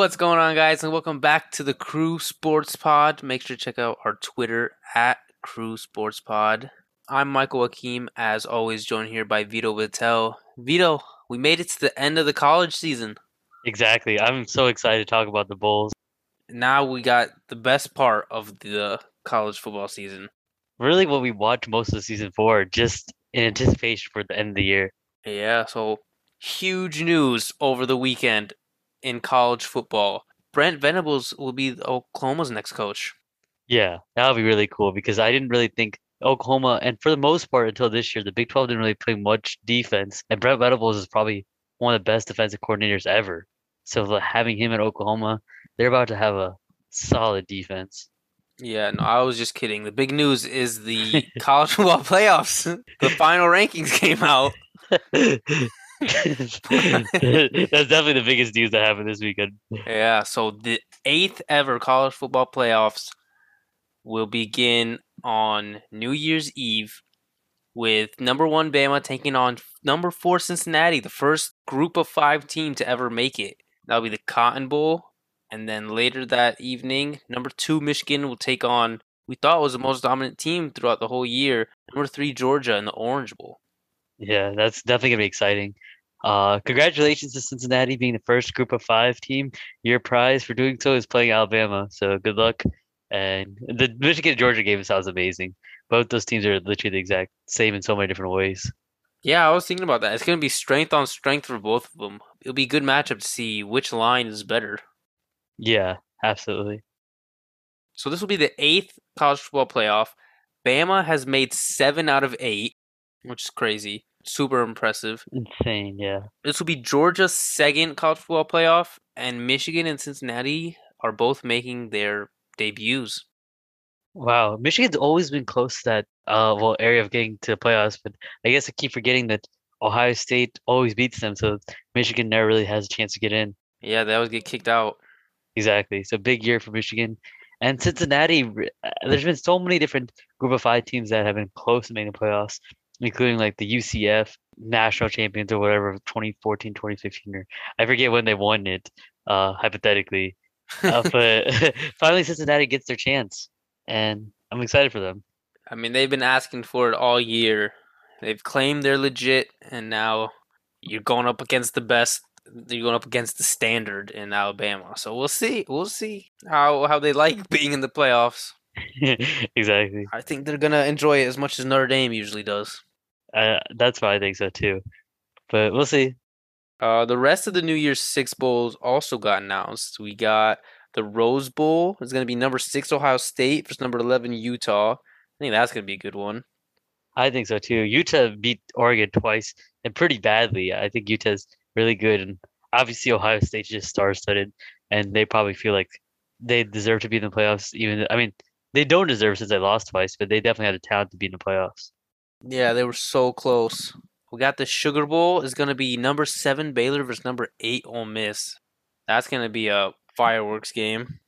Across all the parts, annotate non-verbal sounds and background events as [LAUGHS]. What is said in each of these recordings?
What's going on, guys, and welcome back to the Crew Sports Pod. Make sure to check out our Twitter at Crew Sports Pod. I'm Michael Akeem, as always, joined here by Vito Vittel. Vito, we made it to the end of the college season. Exactly. I'm so excited to talk about the Bulls. Now we got the best part of the college football season. Really, what we watched most of the season for, just in anticipation for the end of the year. Yeah, so huge news over the weekend in college football. Brent Venables will be Oklahoma's next coach. Yeah, that would be really cool because I didn't really think Oklahoma, and for the most part until this year, the Big 12 didn't really play much defense. And Brent Venables is probably one of the best defensive coordinators ever. So having him at Oklahoma, they're about to have a solid defense. Yeah, no, I was just kidding. The big news is the [LAUGHS] college football playoffs. [LAUGHS] The final rankings came out. [LAUGHS] [LAUGHS] That's definitely the biggest news that happened this weekend. Yeah, so the eighth ever college football playoffs will begin on New Year's Eve with number one Bama taking on number four Cincinnati, the first group of five team to ever make it. That'll be the Cotton Bowl. And then later that evening, number two Michigan will take on we thought was the most dominant team throughout the whole year. Number three Georgia in the Orange Bowl. Yeah, that's definitely gonna be exciting. Uh, congratulations to Cincinnati being the first Group of Five team. Your prize for doing so is playing Alabama. So good luck. And the Michigan Georgia game sounds amazing. Both those teams are literally the exact same in so many different ways. Yeah, I was thinking about that. It's going to be strength on strength for both of them. It'll be a good matchup to see which line is better. Yeah, absolutely. So this will be the eighth college football playoff. Bama has made seven out of eight, which is crazy. Super impressive. Insane, yeah. This will be Georgia's second college football playoff, and Michigan and Cincinnati are both making their debuts. Wow, Michigan's always been close to that uh well area of getting to the playoffs, but I guess I keep forgetting that Ohio State always beats them, so Michigan never really has a chance to get in. Yeah, they always get kicked out. Exactly. So big year for Michigan. And Cincinnati, uh, there's been so many different group of five teams that have been close to making the playoffs including like the UCF national champions or whatever 2014 2015 or I forget when they won it uh hypothetically. Uh, [LAUGHS] but [LAUGHS] finally Cincinnati gets their chance and I'm excited for them. I mean they've been asking for it all year. They've claimed they're legit and now you're going up against the best you're going up against the standard in Alabama. So we'll see we'll see how how they like being in the playoffs. [LAUGHS] Exactly. I think they're gonna enjoy it as much as Notre Dame usually does uh, that's why I think so too. But we'll see. Uh, the rest of the New Year's Six bowls also got announced. We got the Rose Bowl is going to be number six Ohio State versus number eleven Utah. I think that's going to be a good one. I think so too. Utah beat Oregon twice and pretty badly. I think Utah's really good, and obviously Ohio State's just star-studded, and they probably feel like they deserve to be in the playoffs. Even I mean, they don't deserve since they lost twice, but they definitely had a talent to be in the playoffs. Yeah, they were so close. We got the Sugar Bowl is gonna be number seven Baylor versus number eight Ole Miss. That's gonna be a fireworks game.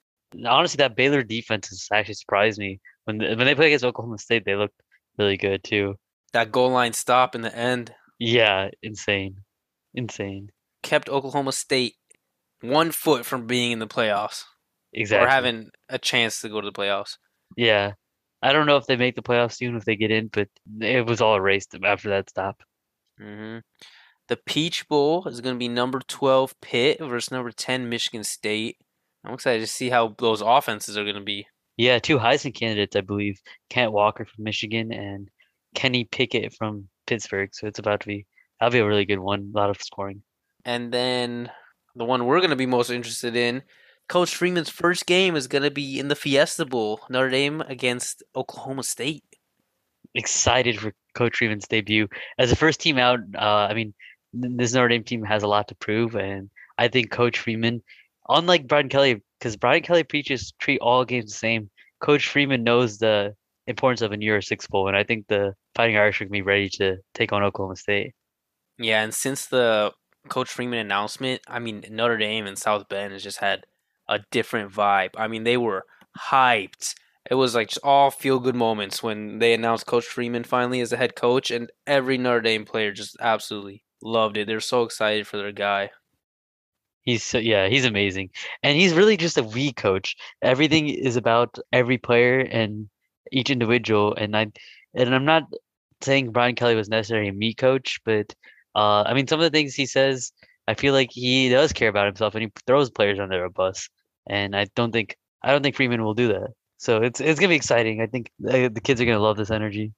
Honestly, that Baylor defense has actually surprised me. When when they play against Oklahoma State, they looked really good too. That goal line stop in the end. Yeah, insane, insane. Kept Oklahoma State one foot from being in the playoffs. Exactly. Or having a chance to go to the playoffs. Yeah, I don't know if they make the playoffs soon if they get in, but it was all erased after that stop. Mm-hmm. The Peach Bowl is going to be number 12 Pitt versus number 10 Michigan State. I'm excited to see how those offenses are going to be. Yeah, two Heisman candidates, I believe. Kent Walker from Michigan and Kenny Pickett from Pittsburgh. So it's about to be, that'll be a really good one. A lot of scoring. And then the one we're going to be most interested in Coach Freeman's first game is going to be in the Fiesta Bowl, Notre Dame against Oklahoma State. Excited for Coach Freeman's debut as the first team out. Uh, I mean, this Notre Dame team has a lot to prove, and I think Coach Freeman, unlike Brian Kelly, because Brian Kelly preaches treat all games the same. Coach Freeman knows the importance of a New Year's Six Bowl, and I think the Fighting Irish are going to be ready to take on Oklahoma State. Yeah, and since the Coach Freeman announcement, I mean Notre Dame and South Bend has just had a different vibe. I mean, they were hyped. It was like just all feel good moments when they announced Coach Freeman finally as the head coach, and every Notre Dame player just absolutely loved it. They're so excited for their guy. He's so, yeah, he's amazing, and he's really just a we coach. Everything is about every player and each individual, and I and I'm not saying Brian Kelly was necessarily a me coach, but uh, I mean some of the things he says, I feel like he does care about himself, and he throws players under a bus, and I don't think I don't think Freeman will do that. So it's it's gonna be exciting. I think uh, the kids are gonna love this energy.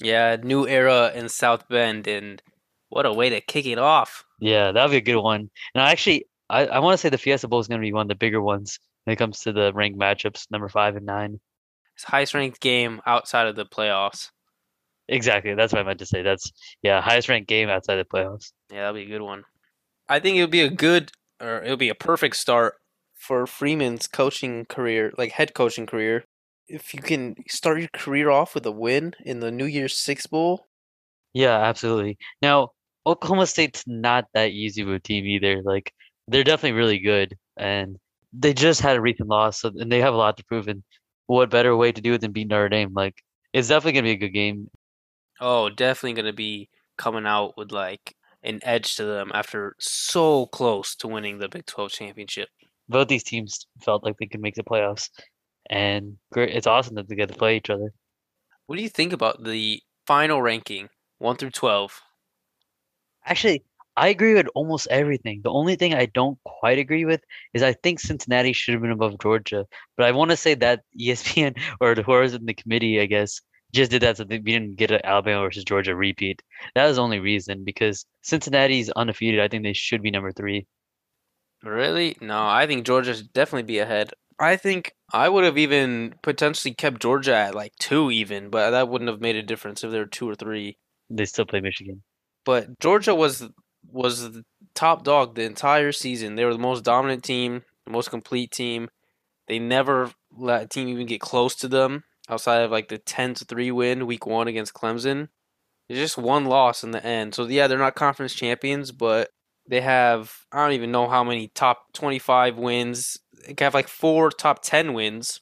Yeah, new era in South Bend, and what a way to kick it off. Yeah, that'll be a good one. And I actually, I, I want to say the Fiesta Bowl is going to be one of the bigger ones when it comes to the ranked matchups, number five and nine. It's highest ranked game outside of the playoffs. Exactly. That's what I meant to say. That's yeah, highest ranked game outside the playoffs. Yeah, that'll be a good one. I think it'll be a good or it'll be a perfect start for Freeman's coaching career, like head coaching career. If you can start your career off with a win in the New Year's Six Bowl. Yeah, absolutely. Now, Oklahoma State's not that easy of a team either. Like they're definitely really good, and they just had a recent loss, so, and they have a lot to prove. And what better way to do it than beat Notre Dame? Like it's definitely gonna be a good game. Oh, definitely gonna be coming out with like an edge to them after so close to winning the Big Twelve championship. Both these teams felt like they could make the playoffs, and great, it's awesome that they get to play each other. What do you think about the final ranking, one through twelve? Actually, I agree with almost everything. The only thing I don't quite agree with is I think Cincinnati should have been above Georgia. But I want to say that [LAUGHS] ESPN or whoever's in the committee, I guess, just did that so we didn't get an Alabama versus Georgia repeat. That was the only reason because Cincinnati's undefeated. I think they should be number three. Really? No, I think Georgia should definitely be ahead. I think I would have even potentially kept Georgia at like two, even, but that wouldn't have made a difference if they were two or three. They still play Michigan. But Georgia was was the top dog the entire season. They were the most dominant team, the most complete team. They never let a team even get close to them outside of like the 10 to 3 win week 1 against Clemson. It's just one loss in the end. So yeah, they're not conference champions, but they have I don't even know how many top 25 wins. They have like four top 10 wins.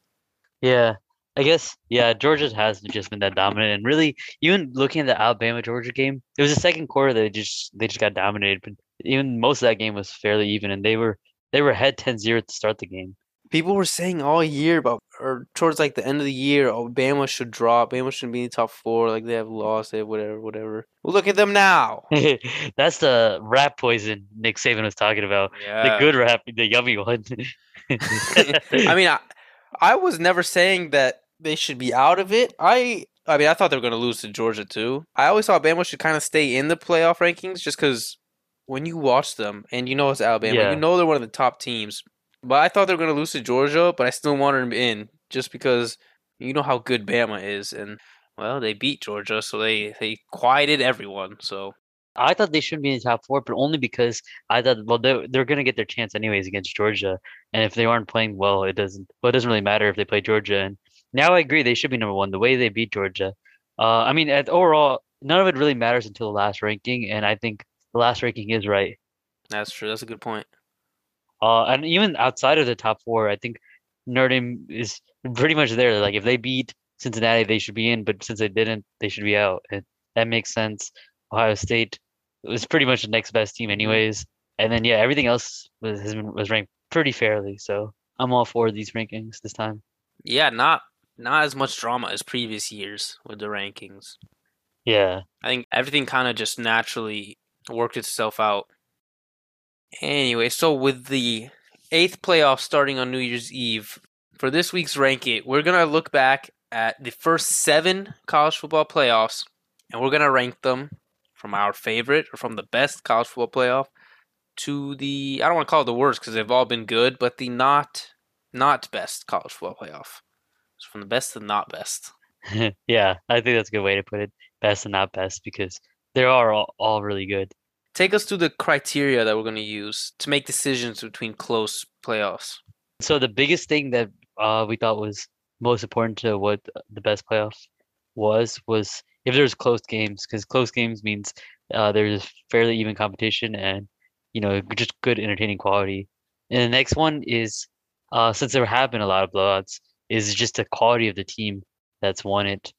Yeah. I guess yeah, Georgia hasn't just been that dominant, and really, even looking at the Alabama Georgia game, it was the second quarter they just they just got dominated. But even most of that game was fairly even, and they were they were ahead 10-0 to start the game. People were saying all year about, or towards like the end of the year, oh, Bama should drop. Bama shouldn't be in the top four. Like they have lost, they have whatever, whatever. Well, look at them now. [LAUGHS] That's the rat poison Nick Saban was talking about. Yeah. The good rat, the yummy one. [LAUGHS] I mean, I, I was never saying that they should be out of it. I I mean, I thought they were going to lose to Georgia too. I always thought Bama should kind of stay in the playoff rankings just because when you watch them and you know it's Alabama, Yeah. you know they're one of the top teams. But I thought they were going to lose to Georgia, but I still wanted them in just because you know how good Bama is, and well, they beat Georgia, so they they quieted everyone. So I thought they shouldn't be in the top four, but only because I thought, well, they're, they're going to get their chance anyways against Georgia. And if they aren't playing well, it doesn't, well, it doesn't really matter if they play Georgia. And now I agree, they should be number one, the way they beat Georgia. Uh, I mean, at overall, none of it really matters until the last ranking. And I think the last ranking is right. that's true. That's a good point. Uh, and even outside of the top four, I think Notre Dame is pretty much there. Like if they beat Cincinnati, they should be in, but since they didn't, they should be out. And that makes sense. Ohio State was pretty much the next best team, anyways. And then yeah, everything else was has been, was ranked pretty fairly. So I'm all for these rankings this time. Yeah, not not as much drama as previous years with the rankings. Yeah, I think everything kind of just naturally worked itself out. Anyway, so with the eighth playoff starting on New Year's Eve, for this week's rank it, we're gonna look back at the first seven college football playoffs, and we're gonna rank them from our favorite or from the best college football playoff to the I don't want to call it the worst because they've all been good, but the not not best college football playoff. So from the best to not best. [LAUGHS] yeah, I think that's a good way to put it. Best and not best because they are all, all really good. Take us through the criteria that we're going to use to make decisions between close playoffs. So the biggest thing that uh, we thought was most important to what the best playoffs was was if there's close games because close games means uh, there's fairly even competition and you know just good entertaining quality. And the next one is uh, since there have been a lot of blowouts, is just the quality of the team that's won it.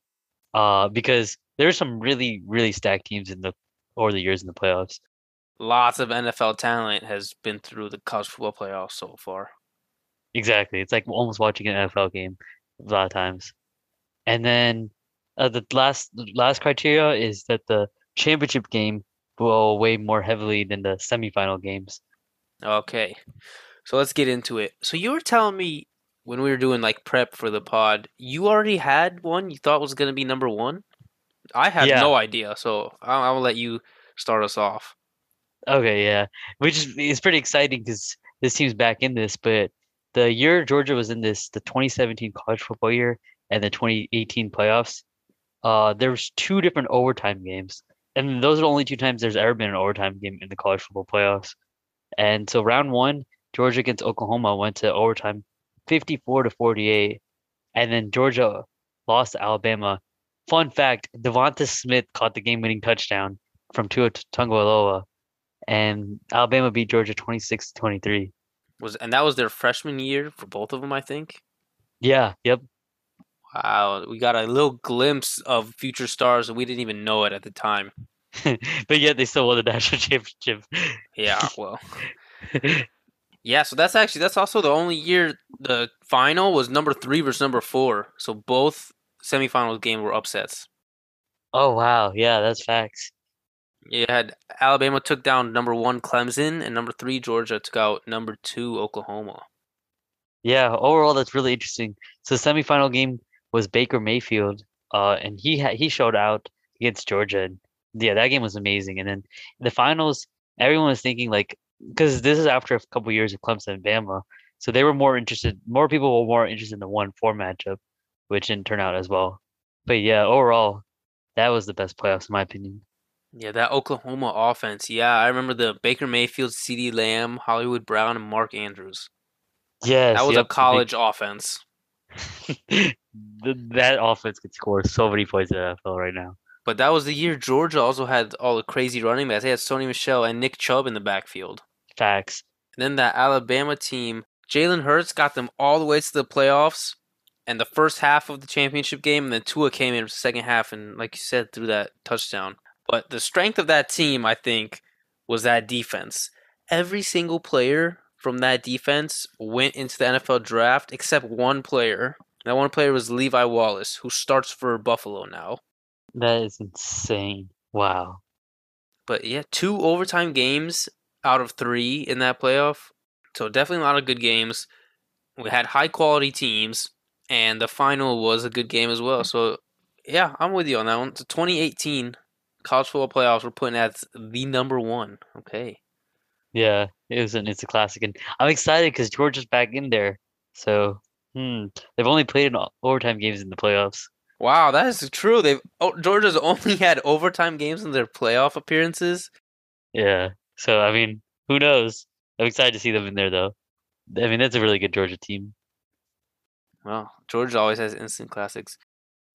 Uh, because there's some really really stacked teams in the over the years in the playoffs. lots of NFL talent has been through the college football playoffs so far. Exactly. It's like almost watching an NFL game a lot of times. And then uh, the last last criteria is that the championship game will weigh more heavily than the semifinal games. Okay. So let's get into it. So you were telling me when we were doing like prep for the pod, you already had one you thought was going to be number one? I had Yeah. no idea. So I'll, I'll let you start us off. Okay, yeah. Which is it's pretty exciting because this team's back in this, but the year Georgia was in this, the 2017 college football year and the 2018 playoffs, uh, there was two different overtime games. And those are the only two times there's ever been an overtime game in the college football playoffs. And so round one, Georgia against Oklahoma went to overtime 54 to 48. And then Georgia lost to Alabama. Fun fact, Devonta Smith caught the game-winning touchdown from Tua Tagovailoa and Alabama beat Georgia 26-23. Was and that was their freshman year for both of them, I think. Yeah, yep. Wow, we got a little glimpse of future stars and we didn't even know it at the time. [LAUGHS] but yet they still won the national [LAUGHS] championship. Yeah, well. [LAUGHS] Yeah, so that's actually that's also the only year the final was number 3 versus number 4. So both semifinals game were upsets. oh wow, yeah, that's facts. You had Alabama took down number 1 Clemson and number 3 Georgia took out number 2 Oklahoma. Yeah, overall that's really interesting. So the semifinal game was Baker Mayfield, uh, and he ha he showed out against Georgia. And yeah, that game was amazing. And then the finals, everyone was thinking like, because this is after a couple years of Clemson and Bama, so they were more interested. More people were more interested in the one four matchup, which didn't turn out as well. But yeah, overall, that was the best playoffs in my opinion. Yeah, that Oklahoma offense. Yeah, I remember the Baker Mayfield, CeeDee Lamb, Hollywood Brown, and Mark Andrews. Yes, That was yep, a the big- college offense. [LAUGHS] Th- that offense could score so many points in the NFL right now. But that was the year Georgia also had all the crazy running backs. They had Sony Michel and Nick Chubb in the backfield. Facts. And then that Alabama team, Jalen Hurts got them all the way to the playoffs and the first half of the championship game, and then Tua came in the second half and, like you said, threw that touchdown. But the strength of that team, I think, was that defense. Every single player from that defense went into the NFL draft except one player. That one player was Levi Wallace, who starts for Buffalo now. That is insane. Wow. But yeah, two overtime games out of three in that playoff. So definitely a lot of good games. We had high quality teams, and the final was a good game as well. So yeah, I'm with you on that one. So 2018 college football playoffs we're putting at the number one. Okay. Yeah, it was an it's a classic, and I'm excited because Georgia's back in there. So, hmm, they've only played in overtime games in the playoffs. Wow, that is true. They've oh, Georgia's [LAUGHS] only had overtime games in their playoff appearances. Yeah. So, I mean, who knows? I'm excited to see them in there, though. I mean, that's a really good Georgia team. Well, George always has instant classics.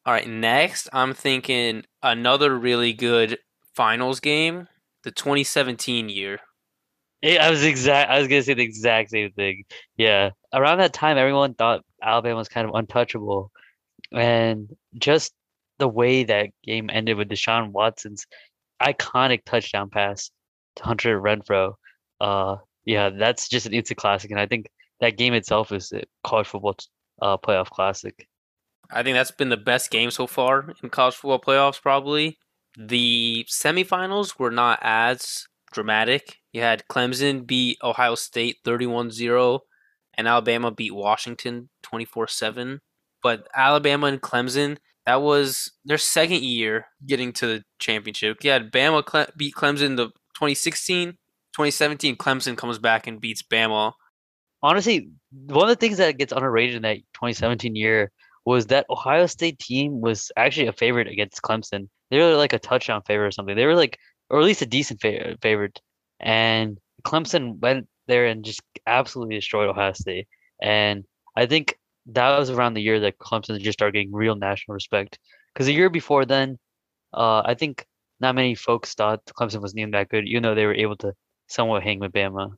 All right, next I'm thinking another really good finals game, the 2017 year. I was exact. I was gonna say the exact same thing. Yeah. Around that time, everyone thought Alabama was kind of untouchable, and just the way that game ended with Deshaun Watson's iconic touchdown pass to Hunter Renfrow. Uh, yeah, that's just an instant classic, and I think that game itself is college football uh playoff classic. I think that's been the best game so far in college football playoffs, probably. The semifinals were not as dramatic. You had Clemson beat Ohio State 31 0, and Alabama beat Washington 24 7. But Alabama and Clemson, that was their second year getting to the championship. You had Bama Cle- beat Clemson the 2016, 2017. Clemson comes back and beats Bama. Honestly, one of the things that gets underrated in that 2017 year was that Ohio State team was actually a favorite against Clemson. They were like a touchdown favorite or something. They were like, or at least a decent fa- favorite. And Clemson went there and just absolutely destroyed Ohio State. And I think that was around the year that Clemson just started getting real national respect. Because a year before then, uh, I think not many folks thought Clemson was even that good, even though they were able to somewhat hang with Bama.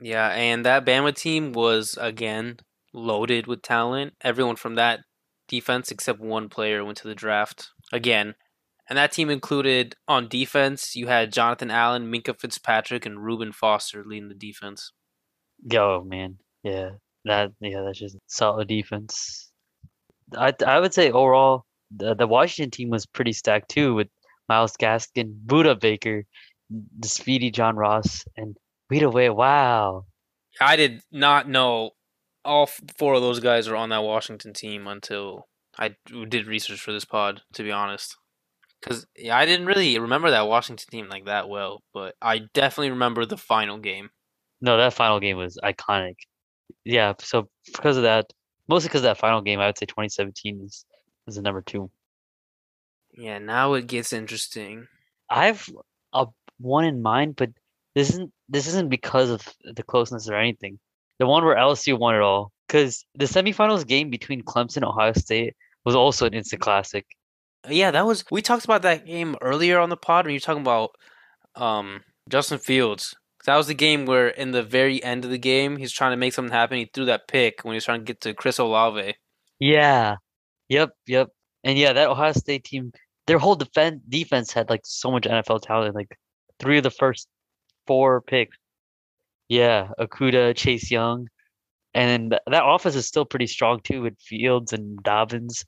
Yeah, and that Bama team was again loaded with talent. Everyone from that defense except one player went to the draft. Again, And that team included on defense, you had Jonathan Allen, Minkah Fitzpatrick, and Reuben Foster leading the defense. Yo, man. Yeah. That yeah, that's just solid defense. I I would say overall the, the Washington team was pretty stacked too with Myles Gaskin, Budda Baker, the speedy John Ross, and Vita Vea. Wow. I did not know all four of those guys were on that Washington team until I did research for this pod, to be honest. Because yeah, I didn't really remember that Washington team like that well, but I definitely remember the final game. No, that final game was iconic. Yeah, so because of that, mostly because of that final game, I would say 2017 is is the number two. Yeah, now it gets interesting. I've a one in mind, but this isn't this isn't because of the closeness or anything. The one where LSU won it all, because the semifinals game between Clemson and Ohio State was also an instant classic. Yeah, that was. We talked about that game earlier on the pod when you were talking about um, Justin Fields. That was the game where, in the very end of the game, he's trying to make something happen. He threw that pick when he was trying to get to Chris Olave. Yeah. Yep. Yep. And yeah, that Ohio State team, their whole defense defense had like so much NFL talent. Like three of the first four picks. Yeah, Okudah, Chase Young, and th- that offense is still pretty strong too with Fields and Dobbins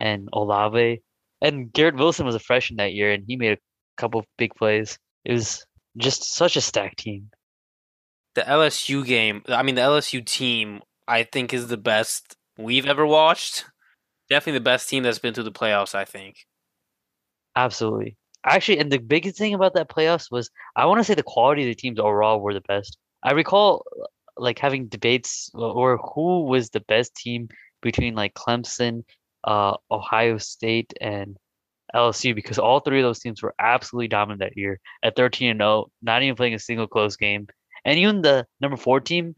and Olave. And Garrett Wilson was a freshman that year, and he made a couple of big plays. It was just such a stacked team. The LSU game, I mean, the LSU team, I think is the best we've ever watched. Definitely the best team that's been through the playoffs, I think. Absolutely. Actually, and the biggest thing about that playoffs was I want to say the quality of the teams overall were the best. I recall like having debates or who was the best team between like Clemson, uh, Ohio State, and LSU because all three of those teams were absolutely dominant that year at 13 and 0, not even playing a single close game. And even the number four team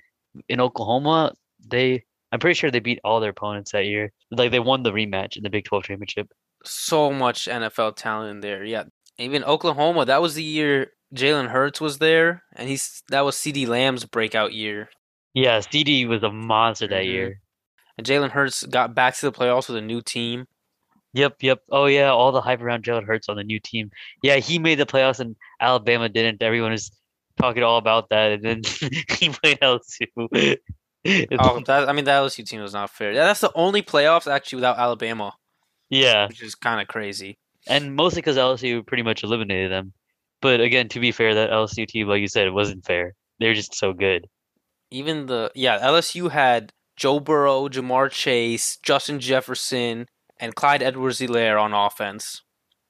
in Oklahoma, they I'm pretty sure they beat all their opponents that year. Like they won the rematch in the Big 12 championship. So much NFL talent in there. Yeah. Even Oklahoma, that was the year Jalen Hurts was there, and he's that was CeeDee Lamb's breakout year. Yeah, CeeDee was a monster that Mhm. year. And Jalen Hurts got back to the playoffs with a new team. Yep, yep. Oh yeah, all the hype around Jalen Hurts on the new team. Yeah, he made the playoffs and Alabama didn't. Everyone was talking all about that, and then [LAUGHS] he played [LAUGHS] LSU. Oh, that I mean, the LSU team was not fair. Yeah, that's the only playoffs actually without Alabama, yeah, which is kind of crazy. and mostly because LSU pretty much eliminated them. But again, to be fair, that LSU team, like you said, it wasn't fair. They're just so good. Even the yeah, LSU had Joe Burrow, Ja'Marr Chase, Justin Jefferson, and Clyde Edwards-Helaire on offense.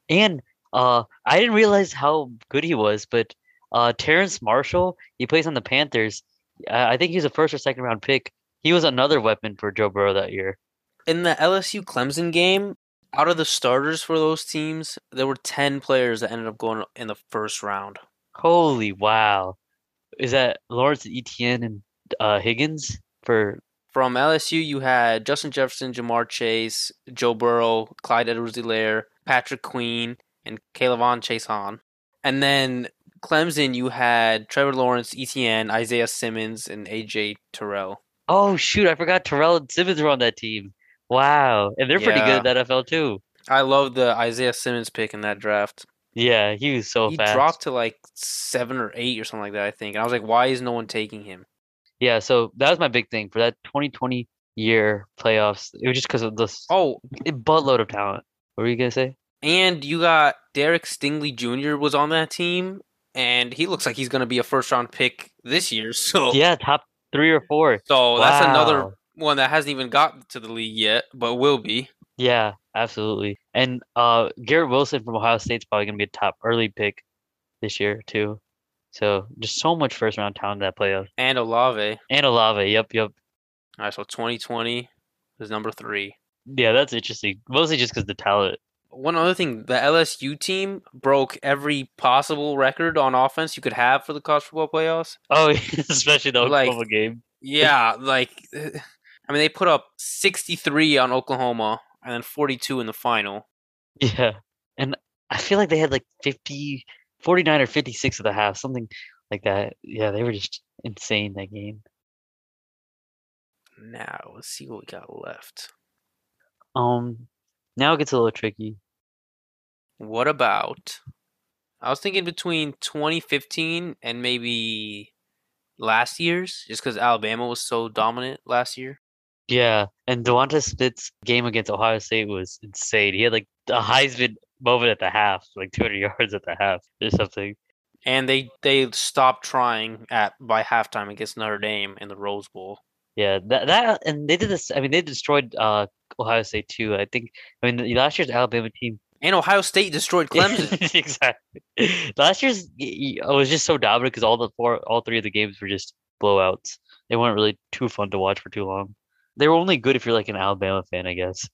And uh, I didn't realize how good he was, but uh, Terrace Marshall, he plays on the Panthers. I think he's a first or second round pick. He was another weapon for Joe Burrow that year. In the LSU Clemson game, out of the starters for those teams, there were ten players that ended up going in the first round. Holy wow. Is that Lawrence Etienne and uh, Higgins for From LSU, you had Justin Jefferson, Ja'Marr Chase, Joe Burrow, Clyde Edwards-Helaire, Patrick Queen, and K'Lavon Chaisson. And then Clemson, you had Trevor Lawrence, Etienne, Isaiah Simmons, and AJ Terrell. Oh shoot, I forgot Terrell and Simmons were on that team. Wow. And they're pretty good at the NFL too. I love the Isaiah Simmons pick in that draft. Yeah, he was so he fast. dropped to like seven or eight or something like that, I think. And I was like, why is no one taking him? Yeah, so that was my big thing for that 2020 year playoffs. It was just because of this Oh, a buttload of talent. What were you gonna say? and you got Derek Stingley Jr. was on that team, and he looks like he's going to be a first round pick this year. [LAUGHS] So, Yeah, top three or four. so that's another. One that hasn't even got to the league yet, but will be. Yeah, absolutely. And uh, Garrett Wilson from Ohio State's probably gonna be a top early pick this year too. So just so much first round talent in that playoff. And Olave. And Olave, yep, yep. All right, so 2020 is number three. Yeah, that's interesting. Mostly just because the talent. One other thing, the LSU team broke every possible record on offense you could have for the college football playoffs. Oh, [LAUGHS] especially the Like- Oklahoma game. Yeah, like [LAUGHS] I mean they put up 63 on Oklahoma and then 42 in the final. Yeah. And I feel like they had like 50, 49 or 56 of the half, something like that. Yeah, they were just insane that game. Now, let's see what we got left. Um, now it gets a little tricky. What about? I was thinking between 2015 and maybe last year's, just because Alabama was so dominant last year. Yeah, and Devonta Smith's game against Ohio State was insane. He had like a Heisman moment at the half, like 200 yards at the half or something. And they they stopped trying at by halftime against Notre Dame in the Rose Bowl. Yeah, that that and they did this. I mean, they destroyed uh Ohio State too. I think. I mean, last year's Alabama team. And Ohio State destroyed [LAUGHS] Clemson. exactly. Last year's it was just so dominant because all the four, all three of the games were just blowouts. They weren't really too fun to watch for too long. They were only good if you're like an Alabama fan, I guess.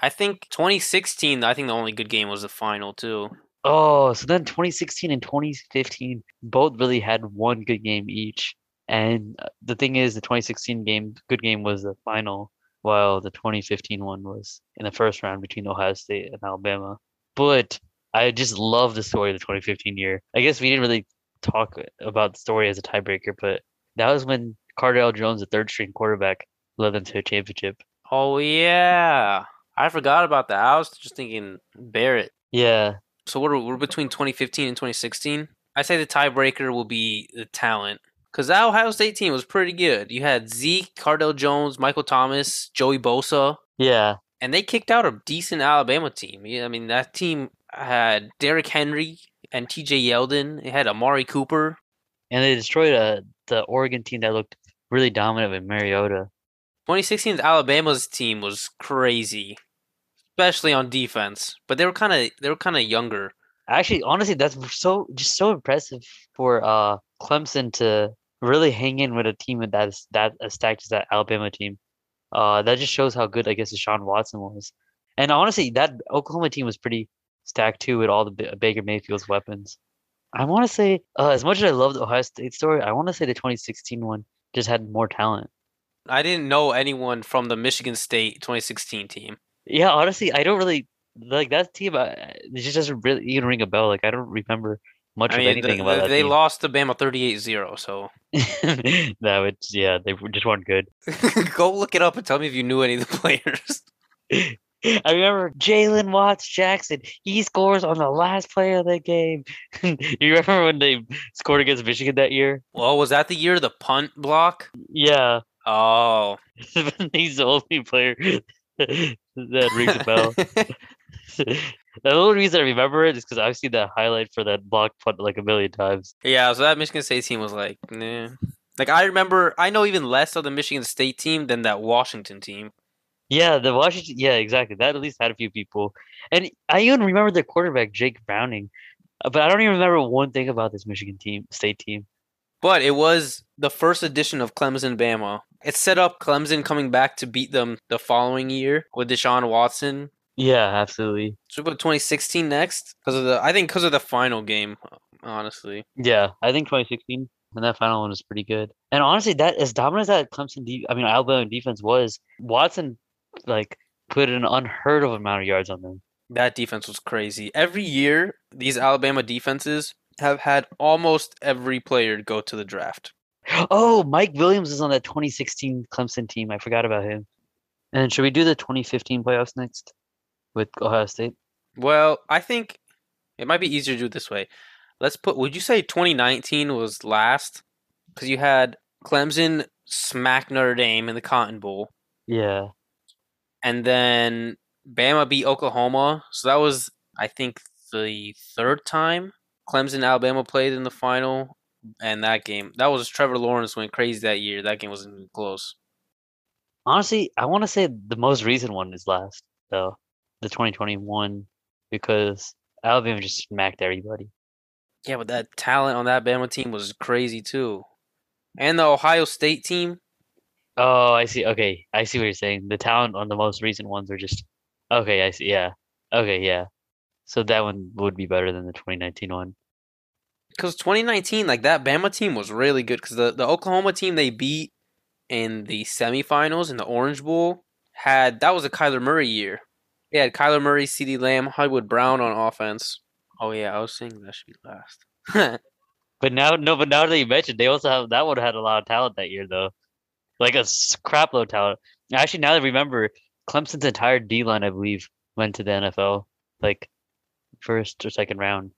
I think 2016. I think the only good game was the final too. Oh, so then 2016 and 2015 both really had one good game each. And uh, the thing is, the 2016 game, good game was the final, while the 2015 one was in the first round between Ohio State and Alabama. But I just love the story of the 2015 year. I guess we didn't really talk about the story as a tiebreaker, but that was when Cardale Jones, the third string quarterback, led them to a championship. Oh yeah, I forgot about that. I was just thinking Barrett. Yeah. So what are we're between 2015 and 2016? I say the tiebreaker will be the talent because that Ohio State team was pretty good. You had Zeke, Cardale Jones, Michael Thomas, Joey Bosa. Yeah. And they kicked out a decent Alabama team. I mean that team had Derrick Henry and T.J. Yeldon. It had Amari Cooper. And they destroyed a, uh, the Oregon team that looked really dominant with Mariota. 2016's Alabama's team was crazy, especially on defense. But they were kind of they were kind of younger. Actually, honestly, that's so just so impressive for uh Clemson to really hang in with a team that is that as stacked as that Alabama team. Uh, that just shows how good I guess Deshaun Watson was. And honestly, that Oklahoma team was pretty stacked too with all the B- Baker Mayfield's weapons. I want to say, uh, as much as I love the Ohio State story, I want to say the 2016 one just had more talent. I didn't know anyone from the Michigan State 2016 team. Yeah, honestly, I don't really like that team. Uh, it just doesn't really even ring a bell. Like I don't remember much I mean, of anything the, about that. They team. lost to Bama 38-0, so [LAUGHS] no, it's yeah, they just weren't good. [LAUGHS] Go look it up and tell me if you knew any of the [LAUGHS] players. I remember Jalen Watts Jackson. He scores on the last play of the game. you remember when they scored against Michigan that year? Well, was that the year of the punt block? Yeah. Oh, [LAUGHS] he's the only player [LAUGHS] that rings a bell. [LAUGHS] the only reason I remember it is because I've seen that highlight for that block punt like a million times. Yeah, so that Michigan State team was like, nah. Like I remember, I know even less of the Michigan State team than that Washington team. Yeah, the Washington. Yeah, exactly. That at least had a few people, and I even remember their quarterback Jake Browning, but I don't even remember one thing about this Michigan team, State team. But it was the first edition of Clemson Bama. It set up Clemson coming back to beat them the following year with Deshaun Watson. Yeah, absolutely. Should we put 2016 next? Because of the, I think because of the final game, honestly. Yeah, I think 2016 and that final one was pretty good. And honestly, that as dominant as that Clemson, de- I mean Alabama defense was, Watson like put an unheard of amount of yards on them. That defense was crazy. Every year, these Alabama defenses have had almost every player go to the draft. Oh, Mike Williams is on that 2016 Clemson team. I forgot about him. And should we do the 2015 playoffs next with Ohio State? Well, I think it might be easier to do it this way. Let's put. Would you say 2019 was last? Because you had Clemson smack Notre Dame in the Cotton Bowl. Yeah. And then Bama beat Oklahoma. So that was, I think, the third time Clemson Alabama played in the final. And that game, that was Trevor Lawrence went crazy that year. That game wasn't even close. Honestly, I want to say the most recent one is last, though, the 2021, because Alabama just smacked everybody. Yeah, but that talent on that Bama team was crazy too. And the Ohio State team, Oh, I see. Okay, I see what you're saying. The talent on the most recent ones are just okay. I see. Yeah. Okay. Yeah. So that one would be better than the 2019 one. Because 2019, like that Bama team was really good. Because the the Oklahoma team they beat in the semifinals in the Orange Bowl had that was a Kyler Murray year. They had Kyler Murray, CeeDee Lamb, Hollywood Brown on offense. Oh yeah, I was saying that should be last. [LAUGHS] but now, no, but now that you mentioned, they also have that one had a lot of talent that year though like a crapload of talent. Actually, now that I remember, Clemson's entire D line, I believe, went to the NFL. Like first or second round.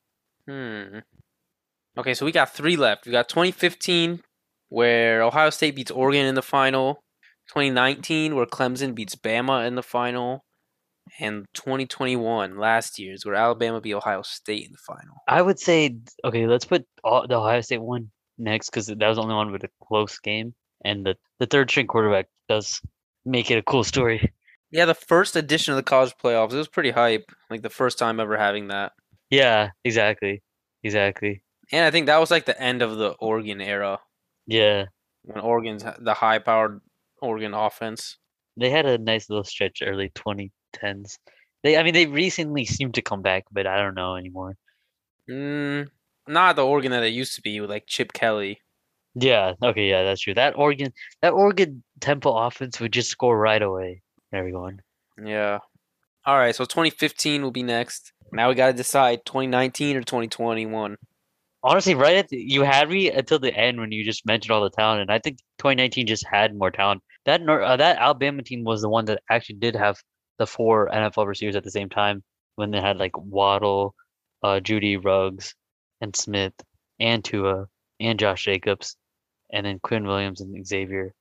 Hmm. Okay, so we got three left. We got 2015, where Ohio State beats Oregon in the final. 2019, where Clemson beats Bama in the final. And 2021, last year's, where Alabama beat Ohio State in the final. I would say okay, let's put all, the Ohio State one next because that was the only one with a close game, and the the third string quarterback does make it a cool story. Yeah, the first edition of the college playoffs. It was pretty hype. Like the first time ever having that. Yeah, exactly, exactly. And I think that was like the end of the Oregon era Yeah, when Oregon's the high powered Oregon offense. they had a nice little stretch early 2010s. They, I mean, they recently seem to come back, but I don't know anymore. Mm, not the Oregon that it used to be with like Chip Kelly. Yeah, okay, yeah, that's true. That Oregon, that Oregon Temple offense would just score right away. Everyone. Yeah. All right, so 2015 will be next. Now we got to decide 2019 or 2021. Honestly, right at the, you had me until the end when you just mentioned all the talent, and I think 2019 just had more talent. That uh, that Alabama team was the one that actually did have the four NFL receivers at the same time when they had like Waddle, uh, Jeudy Ruggs, and Smith, and Tua, and Josh Jacobs, and then Quinn Williams and Xavier,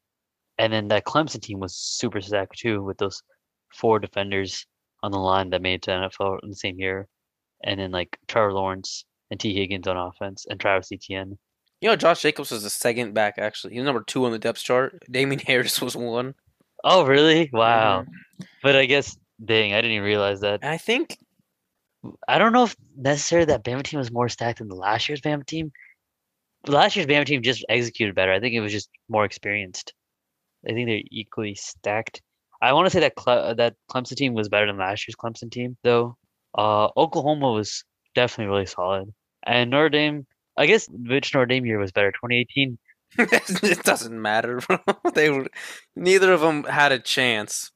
and then that Clemson team was super stacked too with those four defenders on the line that made to NFL in the same year, and then like Trevor Lawrence and Tee Higgins on offense and Travis Etienne. You know, Josh Jacobs was the second back, actually. He was number two on the depth chart. [LAUGHS] Damien Harris was one. Oh, really? Wow. But I guess, dang, I didn't even realize that. I think, I don't know if necessarily that Bama team was more stacked than the last year's Bama team. Last year's Bama team just executed better. I think it was just more experienced. I think they're equally stacked. I want to say that Cle- that Clemson team was better than last year's Clemson team, though. Uh, Oklahoma was definitely really solid, and Notre Dame. I guess which Notre Dame year was better, 2018? [LAUGHS] it doesn't matter, [LAUGHS] they were, neither of them had a chance.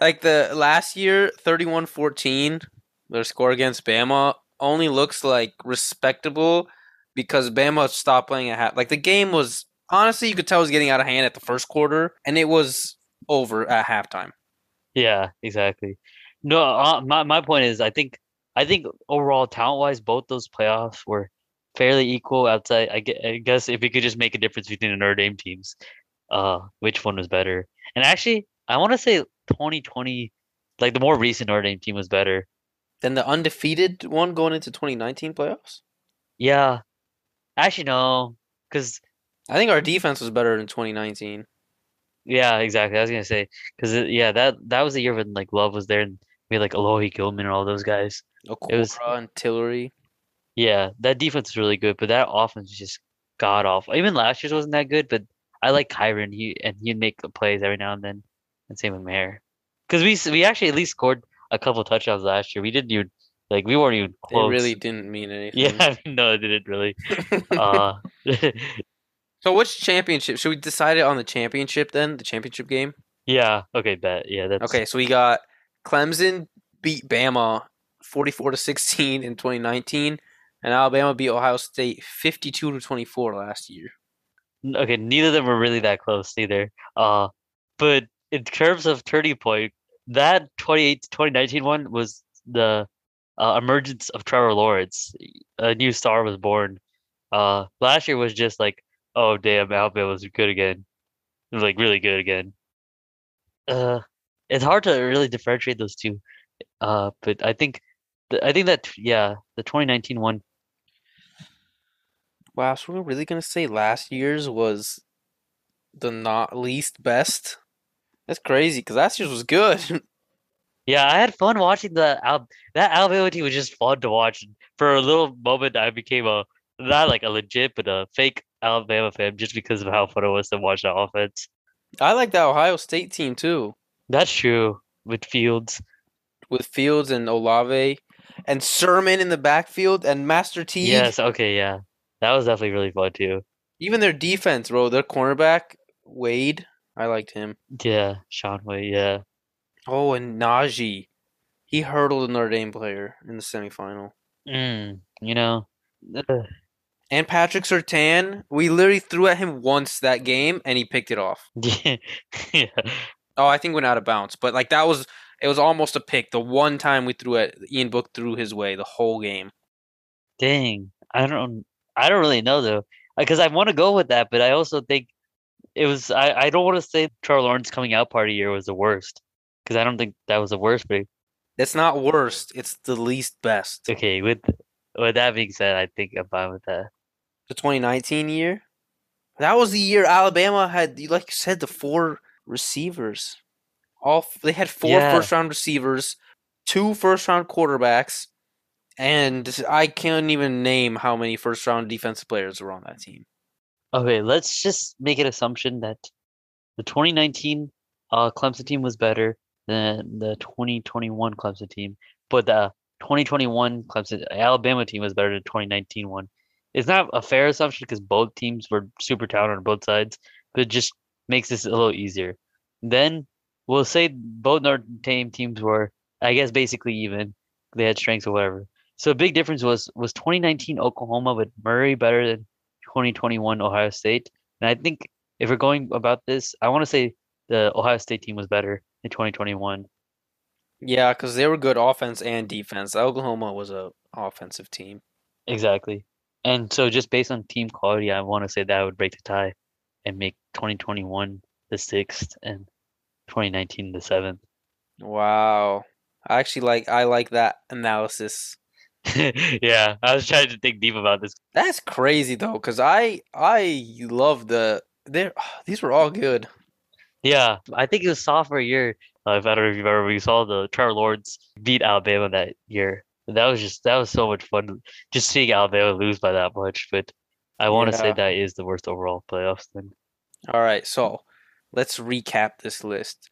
Like the last year, 31-14, their score against Bama only looks like respectable because Bama stopped playing at half. Like the game was honestly, you could tell it was getting out of hand at the first quarter, and it was over at halftime. Yeah, exactly. No, uh, my my point is, I think I think overall talent wise, both those playoffs were fairly equal. Outside, I guess if we could just make a difference between the Notre Dame teams, uh, which one was better? And actually, I want to say 2020, like the more recent Notre Dame team was better. than the undefeated one going into 2019 playoffs. Yeah, actually no, because I think our defense was better in 2019. yeah, exactly. I was gonna say because yeah, that that was the year when like Love was there and we had like Alohi Gilman and all those guys. Okwara was- and Tillery. Yeah, that defense is really good, but that offense is just god awful. Even last year's wasn't that good, but I like Kyren. He and he'd make the plays every now and then, and same with Mayer. Because we we actually at least scored a couple touchdowns last year. We didn't even like we weren't even close. really didn't mean [LAUGHS] anything. Yeah, [LAUGHS] no, it didn't really. Uh, [LAUGHS] so which championship? Should we decide it on the championship then? The championship game? yeah. Okay, bet. Yeah, that's Okay, so we got Clemson beat Bama 44 to 16 in 2019 and Alabama beat Ohio State 52 to 24 last year. Okay, neither of them were really that close either. Uh, but in terms of turning point, that 28 2019 one was the uh, emergence of Trevor Lawrence. A new star was born. Uh, last year was just like, oh damn, Alabama was good again, It was, like really good again. Uh, it's hard to really differentiate those two. Uh, but I think, th- I think that yeah, the 2019 one. Wow, so we're really going to say last year's was the not least best? That's crazy cuz last year's was good. [LAUGHS] Yeah, I had fun watching the Al that Alabama team was just fun to watch. For a little moment, I became a not like a legit, but a fake Alabama fan just because of how fun it was to watch the offense. I like that Ohio State team too That's true with Fields. with Fields and Olave and Sermon in the backfield and Master T. Yes, okay, yeah, that was definitely really fun too. Even their defense, bro, their cornerback Wade, I liked him. Yeah, Shaun Wade, yeah, Oh, and Najee, he hurdled a Notre Dame player in the semifinal. mm, you know, ugh. And Patrick Surtain, we literally threw at him once that game, and he picked it off. [LAUGHS] yeah, yeah, Oh, I think went out of bounds, but like that was It was almost a pick. The one time we threw it, Ian Book threw his way the whole game. Dang, I don't, I don't really know though, because I want to go with that, but I also think it was. I, I don't want to say Trevor Lawrence coming out party year was the worst, because I don't think that was the worst. But It's not worst. It's the least best. okay, with with that being said, I think I'm fine with that. The 2019 year. That was the year Alabama had, you like you said, the four receivers. All they had four Yeah. first round receivers, two first round quarterbacks, and I can't even name how many first round defensive players were on that team. Okay, let's just make an assumption that the 2019 uh, Clemson team was better than the 2021 Clemson team, but the 2021 Clemson Alabama team was better than 2019 one. It's not a fair assumption because both teams were super talented on both sides, but just makes this a little easier. Then we'll say both Notre Dame teams were, I guess, basically even. They had strengths or whatever. So a big difference was was 2019 Oklahoma with Murray better than 2021 Ohio State. And I think if we're going about this, I want to say the Ohio State team was better in 2021. Yeah, because they were good offense and defense. Oklahoma was a offensive team. Exactly. And so just based on team quality, I want to say that would break the tie and make 2021 the sixth and 2019 the seventh. [LAUGHS] Wow. I actually like I like that analysis. yeah, I was trying to think deep about this. That's crazy though, because I I love the they [SIGHS] these were all good. Yeah, I think it was sophomore year. Uh, if I don't know if you remember, we saw the Trevor Lawrence beat Alabama that year. That was just that was so much fun, just seeing Alabama lose by that much. But I want to say that is the worst overall playoffs. Then All right, so let's recap this list.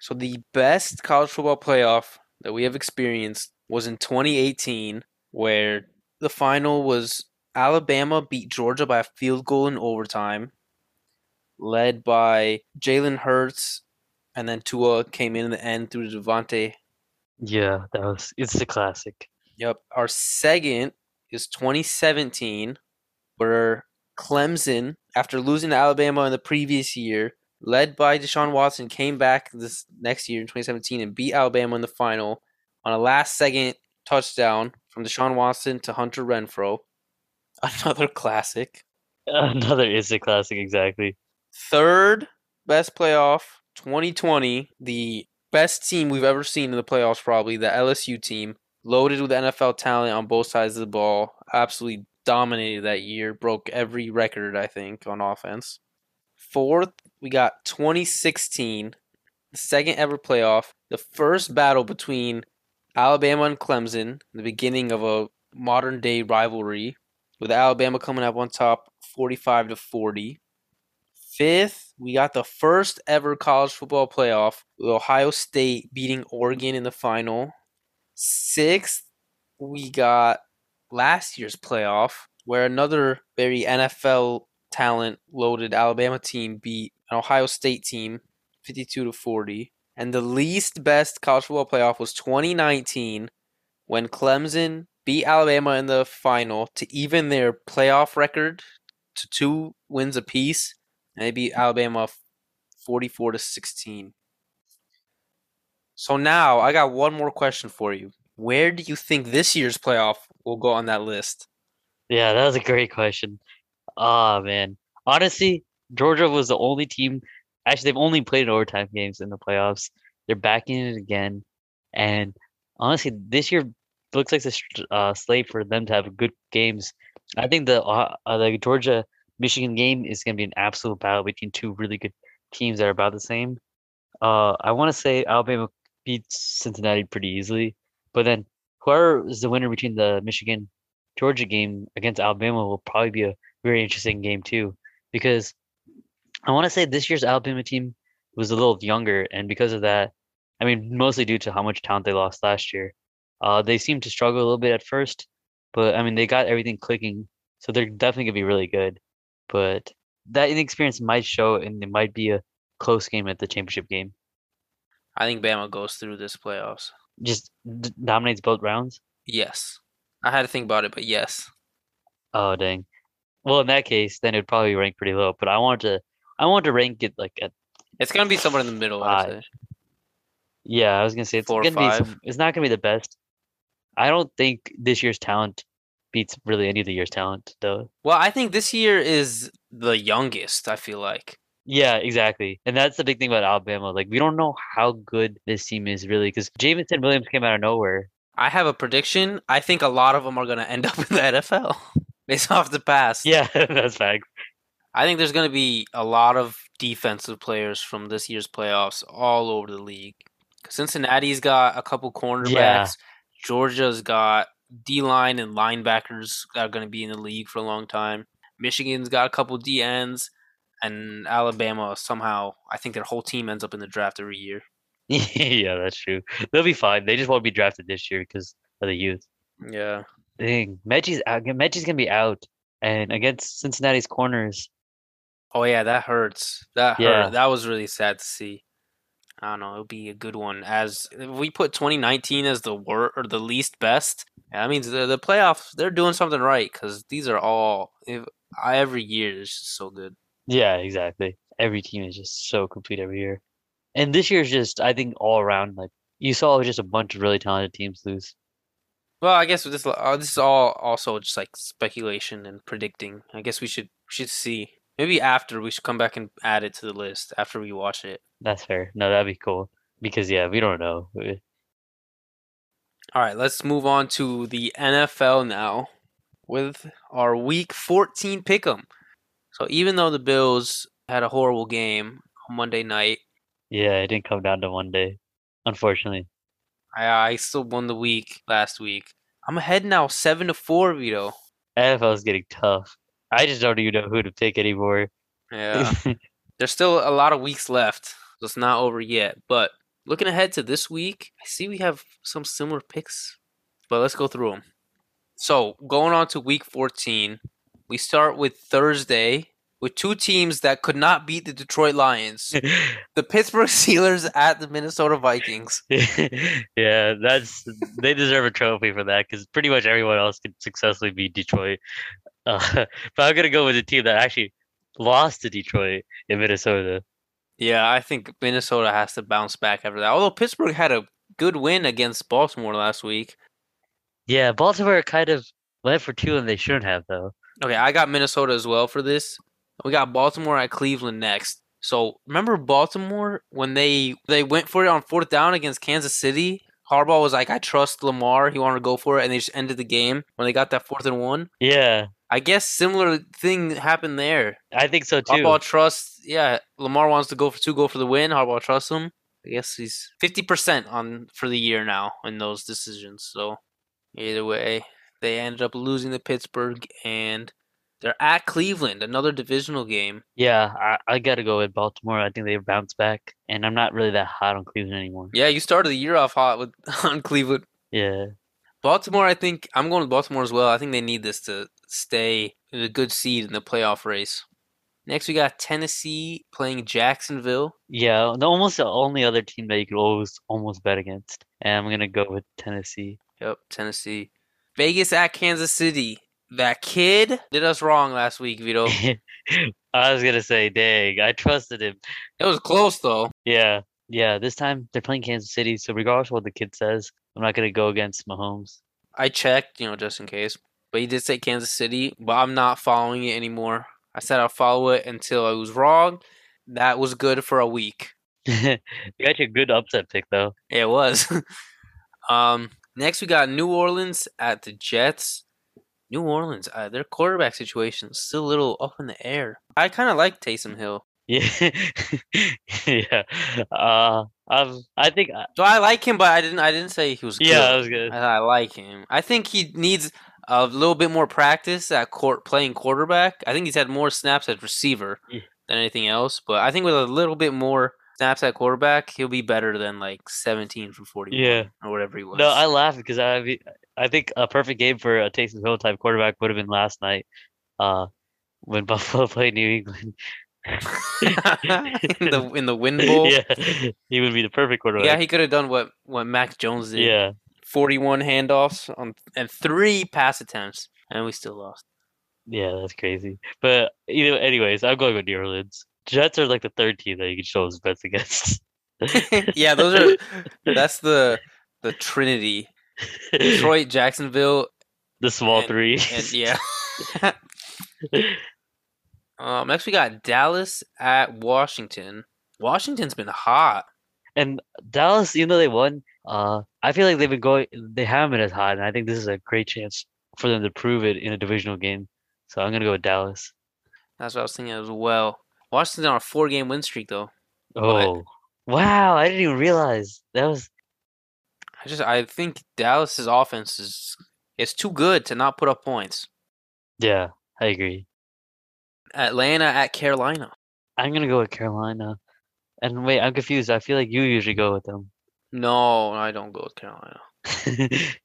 So the best college football playoff that we have experienced was in 2018, where the final was Alabama beat Georgia by a field goal in overtime, led by Jalen Hurts, and then Tua came in in the end through DeVonta. yeah, that was it's a classic. Yep. Our second is 2017, where Clemson, after losing to Alabama in the previous year, led by Deshaun Watson, came back this next year in 2017 and beat Alabama in the final on a last second touchdown from Deshaun Watson to Hunter Renfrow. [LAUGHS] Another classic. Another is a classic, exactly. Third best playoff, 2020, the best team we've ever seen in the playoffs, probably the LSU team, loaded with NFL talent on both sides of the ball. Absolutely dominated that year, broke every record, I think, on offense. Fourth, we got 2016, the second ever playoff, the first battle between Alabama and Clemson, the beginning of a modern day rivalry, with Alabama coming up on top 45 to 40. Fifth, we got the first ever college football playoff with Ohio State beating Oregon in the final. Sixth, we got last year's playoff where another very NFL talent loaded Alabama team beat an Ohio State team 52 to 40. And the least best college football playoff was 2019 when Clemson beat Alabama in the final to even their playoff record to two wins apiece. And they beat Alabama 44 to 16. So now I got one more question for you. Where do you think this year's playoff will go on that list? Yeah, that was a great question. Ah, man. Honestly, Georgia was the only team. Actually, they've only played in overtime games in the playoffs. They're back in it again, and honestly, this year looks like st- uh, slate for them to have good games. I think the uh, uh, the Georgia Michigan game is going to be an absolute battle between two really good teams that are about the same. Uh, I want to say Alabama beats Cincinnati pretty easily, but then whoever is the winner between the Michigan Georgia game against Alabama will probably be a very interesting game too, because I want to say this year's Alabama team was a little younger, and because of that, I mean, mostly due to how much talent they lost last year, uh, they seemed to struggle a little bit at first, but I mean, they got everything clicking, so they're definitely gonna be really good. But that inexperience might show, and it might be a close game at the championship game. I think Bama goes through this playoffs. Just d- dominates both rounds. Yes. I had to think about it, but yes. Oh dang. Well, in that case, then it'd probably rank pretty low. But I want to, I want to rank it like at It's gonna be somewhere in the middle, Five. Yeah, I was gonna say it's Four gonna be some, it's not gonna be the best. I don't think this year's talent beats really any of the year's talent though. Well, I think this year is the youngest. I feel like. Yeah, exactly. And that's the big thing about Alabama. Like we don't know how good this team is really because Jameson Williams came out of nowhere. I have a prediction. I think a lot of them are going to end [LAUGHS] up in the NFL based off the past. Yeah, [LAUGHS] that's facts. I think there's going to be a lot of defensive players from this year's playoffs all over the league. Cincinnati's got a couple cornerbacks. Georgia's got D line and linebackers that are going to be in the league for a long time. Michigan's got a couple D ends, and Alabama somehow I think their whole team ends up in the draft every year. [LAUGHS] yeah, that's true. They'll be fine. They just won't be drafted this year because of the youth. Yeah, Dang, Metchie's out. Metchie's gonna be out, and against Cincinnati's corners. Oh yeah, that hurts. That Yeah. hurt. That was really sad to see. I don't know. It'll be a good one. As if we put 2019 as the wor or the least best, that means the the playoffs they're doing something right because these are all if, every year is just so good. Yeah, exactly. Every team is just so complete every year, and this year's just I think all around like you saw just a bunch of really talented teams lose. Well, I guess this uh, this is all also just like speculation and predicting. I guess we should should see. Maybe after we should come back and add it to the list after we watch it. That's fair. No, that'd be cool because yeah, we don't know. All right, let's move on to the NFL now with our week 14 pick'em. So even though the Bills had a horrible game on Monday night, Yeah, it didn't come down to one day, unfortunately. I, I still won the week last week. I'm ahead now, seven to four, Vito. NFL is getting tough. I just don't even know who to pick anymore. Yeah, [LAUGHS] there's still a lot of weeks left, so it's not over yet. But looking ahead to this week, I see we have some similar picks, but let's go through them. So going on to week 14, we start with Thursday with two teams that could not beat the Detroit Lions. [LAUGHS] the Pittsburgh Steelers at the Minnesota Vikings. [LAUGHS] yeah, that's they deserve a trophy for that because pretty much everyone else could successfully beat Detroit. Uh, [LAUGHS] but I'm gonna go with a team that actually lost to Detroit in Minnesota. Yeah, I think Minnesota has to bounce back after that. Although Pittsburgh had a good win against Baltimore last week. Yeah, Baltimore kind of went for two and they shouldn't have though. Okay, I got Minnesota as well for this. We got Baltimore at Cleveland next. So remember Baltimore when they they went for it on fourth down against Kansas City? Harbaugh was like, "I trust Lamar. He wanted to go for it," and they just ended the game when they got that fourth and one. Yeah, I guess similar thing happened there. I think so too. Harbaugh trusts, yeah. Lamar wants to go for two, go for the win. Harbaugh trusts him. I guess he's fifty percent on for the year now in those decisions. So either way, they ended up losing to Pittsburgh, and they're at Cleveland, another divisional game. Yeah, I, I gotta go with Baltimore. I think they bounce back, and I'm not really that hot on Cleveland anymore. Yeah, you started the year off hot with [LAUGHS] on Cleveland. Yeah, Baltimore, I think I'm going with Baltimore as well. I think they need this to stay in a good seed in the playoff race. Next, we got Tennessee playing Jacksonville. yeah. The almost the only other team that you could always almost bet against, and I'm gonna go with Tennessee. Yep, Tennessee. Vegas at Kansas City. That kid did us wrong last week, Vito. [LAUGHS] I was gonna say, dang, I trusted him. It was close though. Yeah, yeah. This time they're playing Kansas City, so regardless of what the kid says, I'm not gonna go against Mahomes. I checked, you know, just in case. But he did say Kansas City, but I'm not following it anymore. I said I'll follow it until I was wrong. That was good for a week. [LAUGHS] you got your good upset pick though. Yeah, it was. [LAUGHS] um, next we got New Orleans at the Jets. New Orleans, uh, their quarterback situation is still a little up in the air. I kind of like Taysom Hill. Yeah, [LAUGHS] yeah. Uh, um, I think. uh, So I like him, but I didn't. I didn't say he was. Yeah, that good. was good. I, I like him. I think he needs a little bit more practice at court playing quarterback. I think he's had more snaps at receiver Yeah. than anything else. But I think with a little bit more snaps at quarterback, he'll be better than like 17 from 40 Yeah. or whatever he was. No, I laugh because I I think a perfect game for a Taysom Hill type quarterback would have been last night, uh, when [LAUGHS] Buffalo played New England. [LAUGHS] in the in the [LAUGHS] win bowl. Yeah, yeah, he would be the perfect quarterback. Yeah, he could have done what what Mac Jones did. yeah, 41 handoffs on and three pass attempts, and we still lost. yeah, that's crazy. But you know, anyways, I'm going with New Orleans. Jets are like the third team that you can show us bets against. [LAUGHS] yeah, those are [LAUGHS] that's the the Trinity. Detroit, Jacksonville, the small and- three. and yeah. [LAUGHS] um, next we got Dallas at Washington. Washington's been hot. And Dallas, even though they won, uh, I feel like they've been going. They haven't been as hot, and I think this is a great chance for them to prove it in a divisional game. So I'm gonna go with Dallas. That's what I was thinking as well. Washington's on a four game win streak though. Oh, wow! I didn't even realize that was. I just I think Dallas's offense is it's too good to not put up points. Yeah, I agree. Atlanta at Carolina. I'm gonna go with Carolina. And wait, I'm confused. I feel like you usually go with them. No, I don't go with Carolina. [LAUGHS]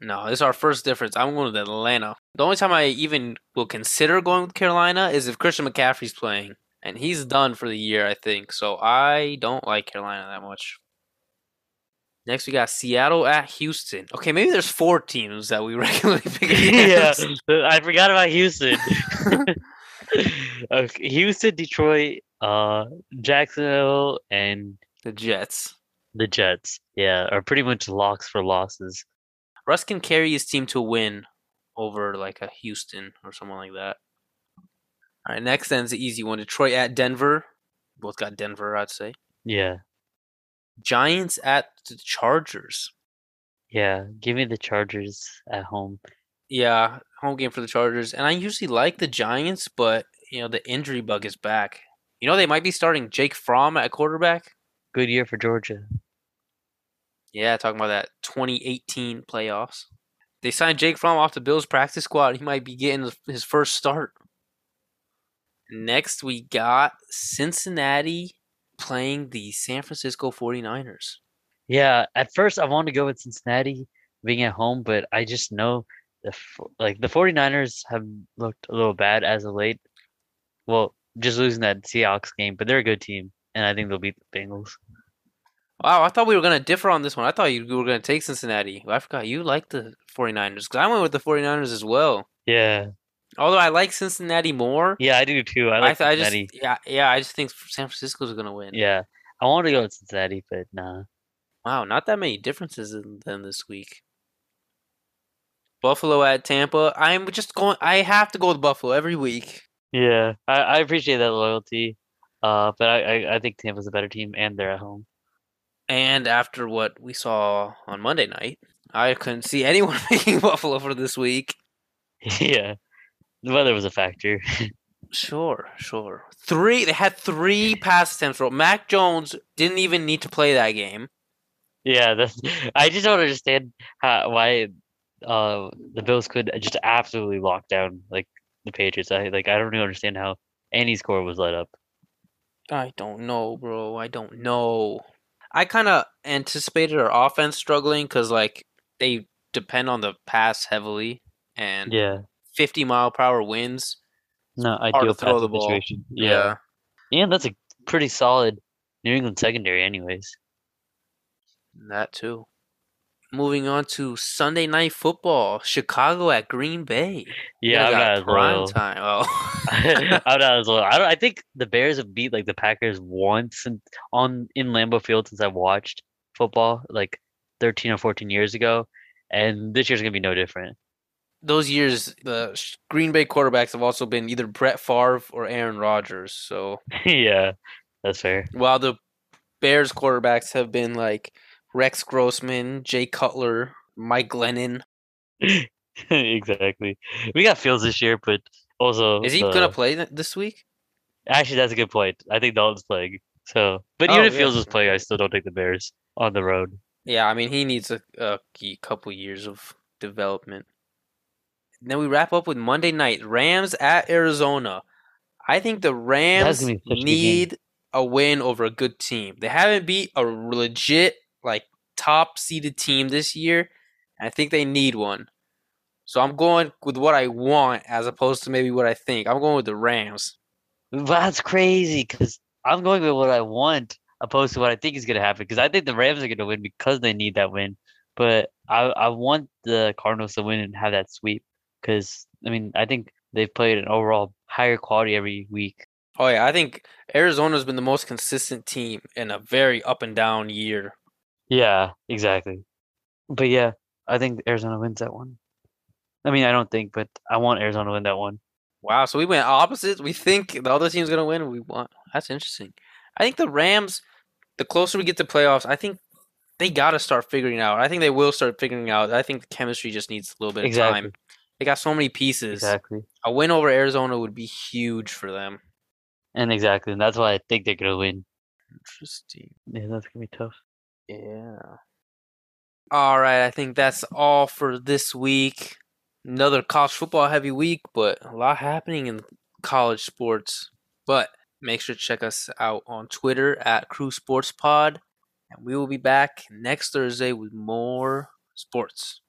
No, this is our first difference. I'm going with Atlanta. The only time I even will consider going with Carolina is if Christian McCaffrey's playing. And he's done for the year, I think. So I don't like Carolina that much. Next, we got Seattle at Houston. Okay, maybe there's four teams that we [LAUGHS] regularly pick [LAUGHS] yeah. [LAUGHS] I forgot about Houston. okay, Houston, Detroit, uh, Jacksonville, and The Jets. the Jets. Yeah, are pretty much locks for losses. Russ can carry his team to win over like a Houston or someone like that. All right, next then's the easy one. Detroit at Denver. Both got Denver, I'd say. Yeah, Giants at the Chargers. yeah. Give me the Chargers at home. Yeah, home game for the Chargers. And I usually like the Giants, but you know, the injury bug is back. You know they might be starting Jake Fromm at quarterback. Good year for Georgia. Yeah, talking about that 2018 playoffs. They signed Jake Fromm off the Bills practice squad. He might be getting his first start. Next, we got Cincinnati playing the San Francisco 49ers. Yeah, at first I wanted to go with Cincinnati being at home, but I just know the like the 49ers have looked a little bad as of late. Well, just losing that Seahawks game, but they're a good team, and I think they'll beat the Bengals. Wow, I thought we were going to differ on this one. I thought you were going to take Cincinnati. I forgot you like the 49ers because I went with the 49ers as well. Yeah, Although I like Cincinnati more. yeah, I do too. I I, like th- I just Cincinnati. yeah yeah I just think San Francisco's gonna win. Yeah, I wanted to go with Cincinnati, but nah. Wow, not that many differences in then this week. Buffalo at Tampa. I'm just going. I have to go with Buffalo every week. Yeah, I, I appreciate that loyalty. Uh, but I, I, I think Tampa's a better team, and they're at home. And after what we saw on Monday night, I couldn't see anyone [LAUGHS] picking Buffalo for this week. [LAUGHS] yeah, the weather was a factor. [LAUGHS] Sure, sure. Three. They had three pass attempts. Bro. Mac Jones didn't even need to play that game. Yeah, that's. [LAUGHS] I just don't understand how why uh the Bills could just absolutely lock down like the Patriots. I like I don't even understand how any score was let up. I don't know, bro. I don't know. I kind of anticipated our offense struggling because, like, they depend on the pass heavily, and Yeah, 50 mile per hour winds. no ideal throw the ball. situation. Yeah. yeah, and that's a pretty solid New England secondary, anyways. that too. Moving on to Sunday night football, Chicago at Green Bay. Yeah, I'm got not as prime loyal. time. Oh, [LAUGHS] I'm not as loyal. I don't. I think the Bears have beat like the Packers once in, on in Lambeau Field since I watched football, like 13 or 14 years ago, and this year's gonna be no different. Those years, the Green Bay quarterbacks have also been either Brett Favre or Aaron Rodgers. So [LAUGHS] yeah, that's fair. while the Bears quarterbacks have been like Rex Grossman, Jay Cutler, Mike Glennon. [LAUGHS] exactly. We got Fields this year, but also Is he the- gonna play this week? Actually, that's a good point. I think Dalton's playing. So, but Oh, even if yeah. Fields was playing, I still don't take the Bears on the road. Yeah, I mean he needs a, a couple years of development. Then we wrap up with Monday night Rams at Arizona. I think the Rams gonna be such a need a win over a good team. They haven't beat a legit like top seeded team this year. and I think they need one. So I'm going with what I want as opposed to maybe what I think. I'm going with the Rams. That's crazy because I'm going with what I want opposed to what I think is going to happen because I think the Rams are going to win because they need that win. But I, I want the Cardinals to win and have that sweep because, I mean, I think they've played an overall higher quality every week. Oh yeah, I think Arizona's been the most consistent team in a very up and down year. Yeah, exactly. But yeah, I think Arizona wins that one. I mean, I don't think, but I want Arizona to win that one. Wow, so we went opposites. We think the other team's gonna win. We want. That's interesting. I think the Rams. The closer we get to playoffs, I think they gotta start figuring out. I think they will start figuring out. I think the chemistry just needs a little bit of time. They got so many pieces. Exactly. A win over Arizona would be huge for them. And exactly. And that's why I think they're gonna win. Interesting. Yeah, that's gonna be tough. Yeah. All right, I think that's all for this week. Another college football heavy week, but a lot happening in college sports. But make sure to check us out on Twitter at Crew Sports Pod, and we will be back next Thursday with more sports.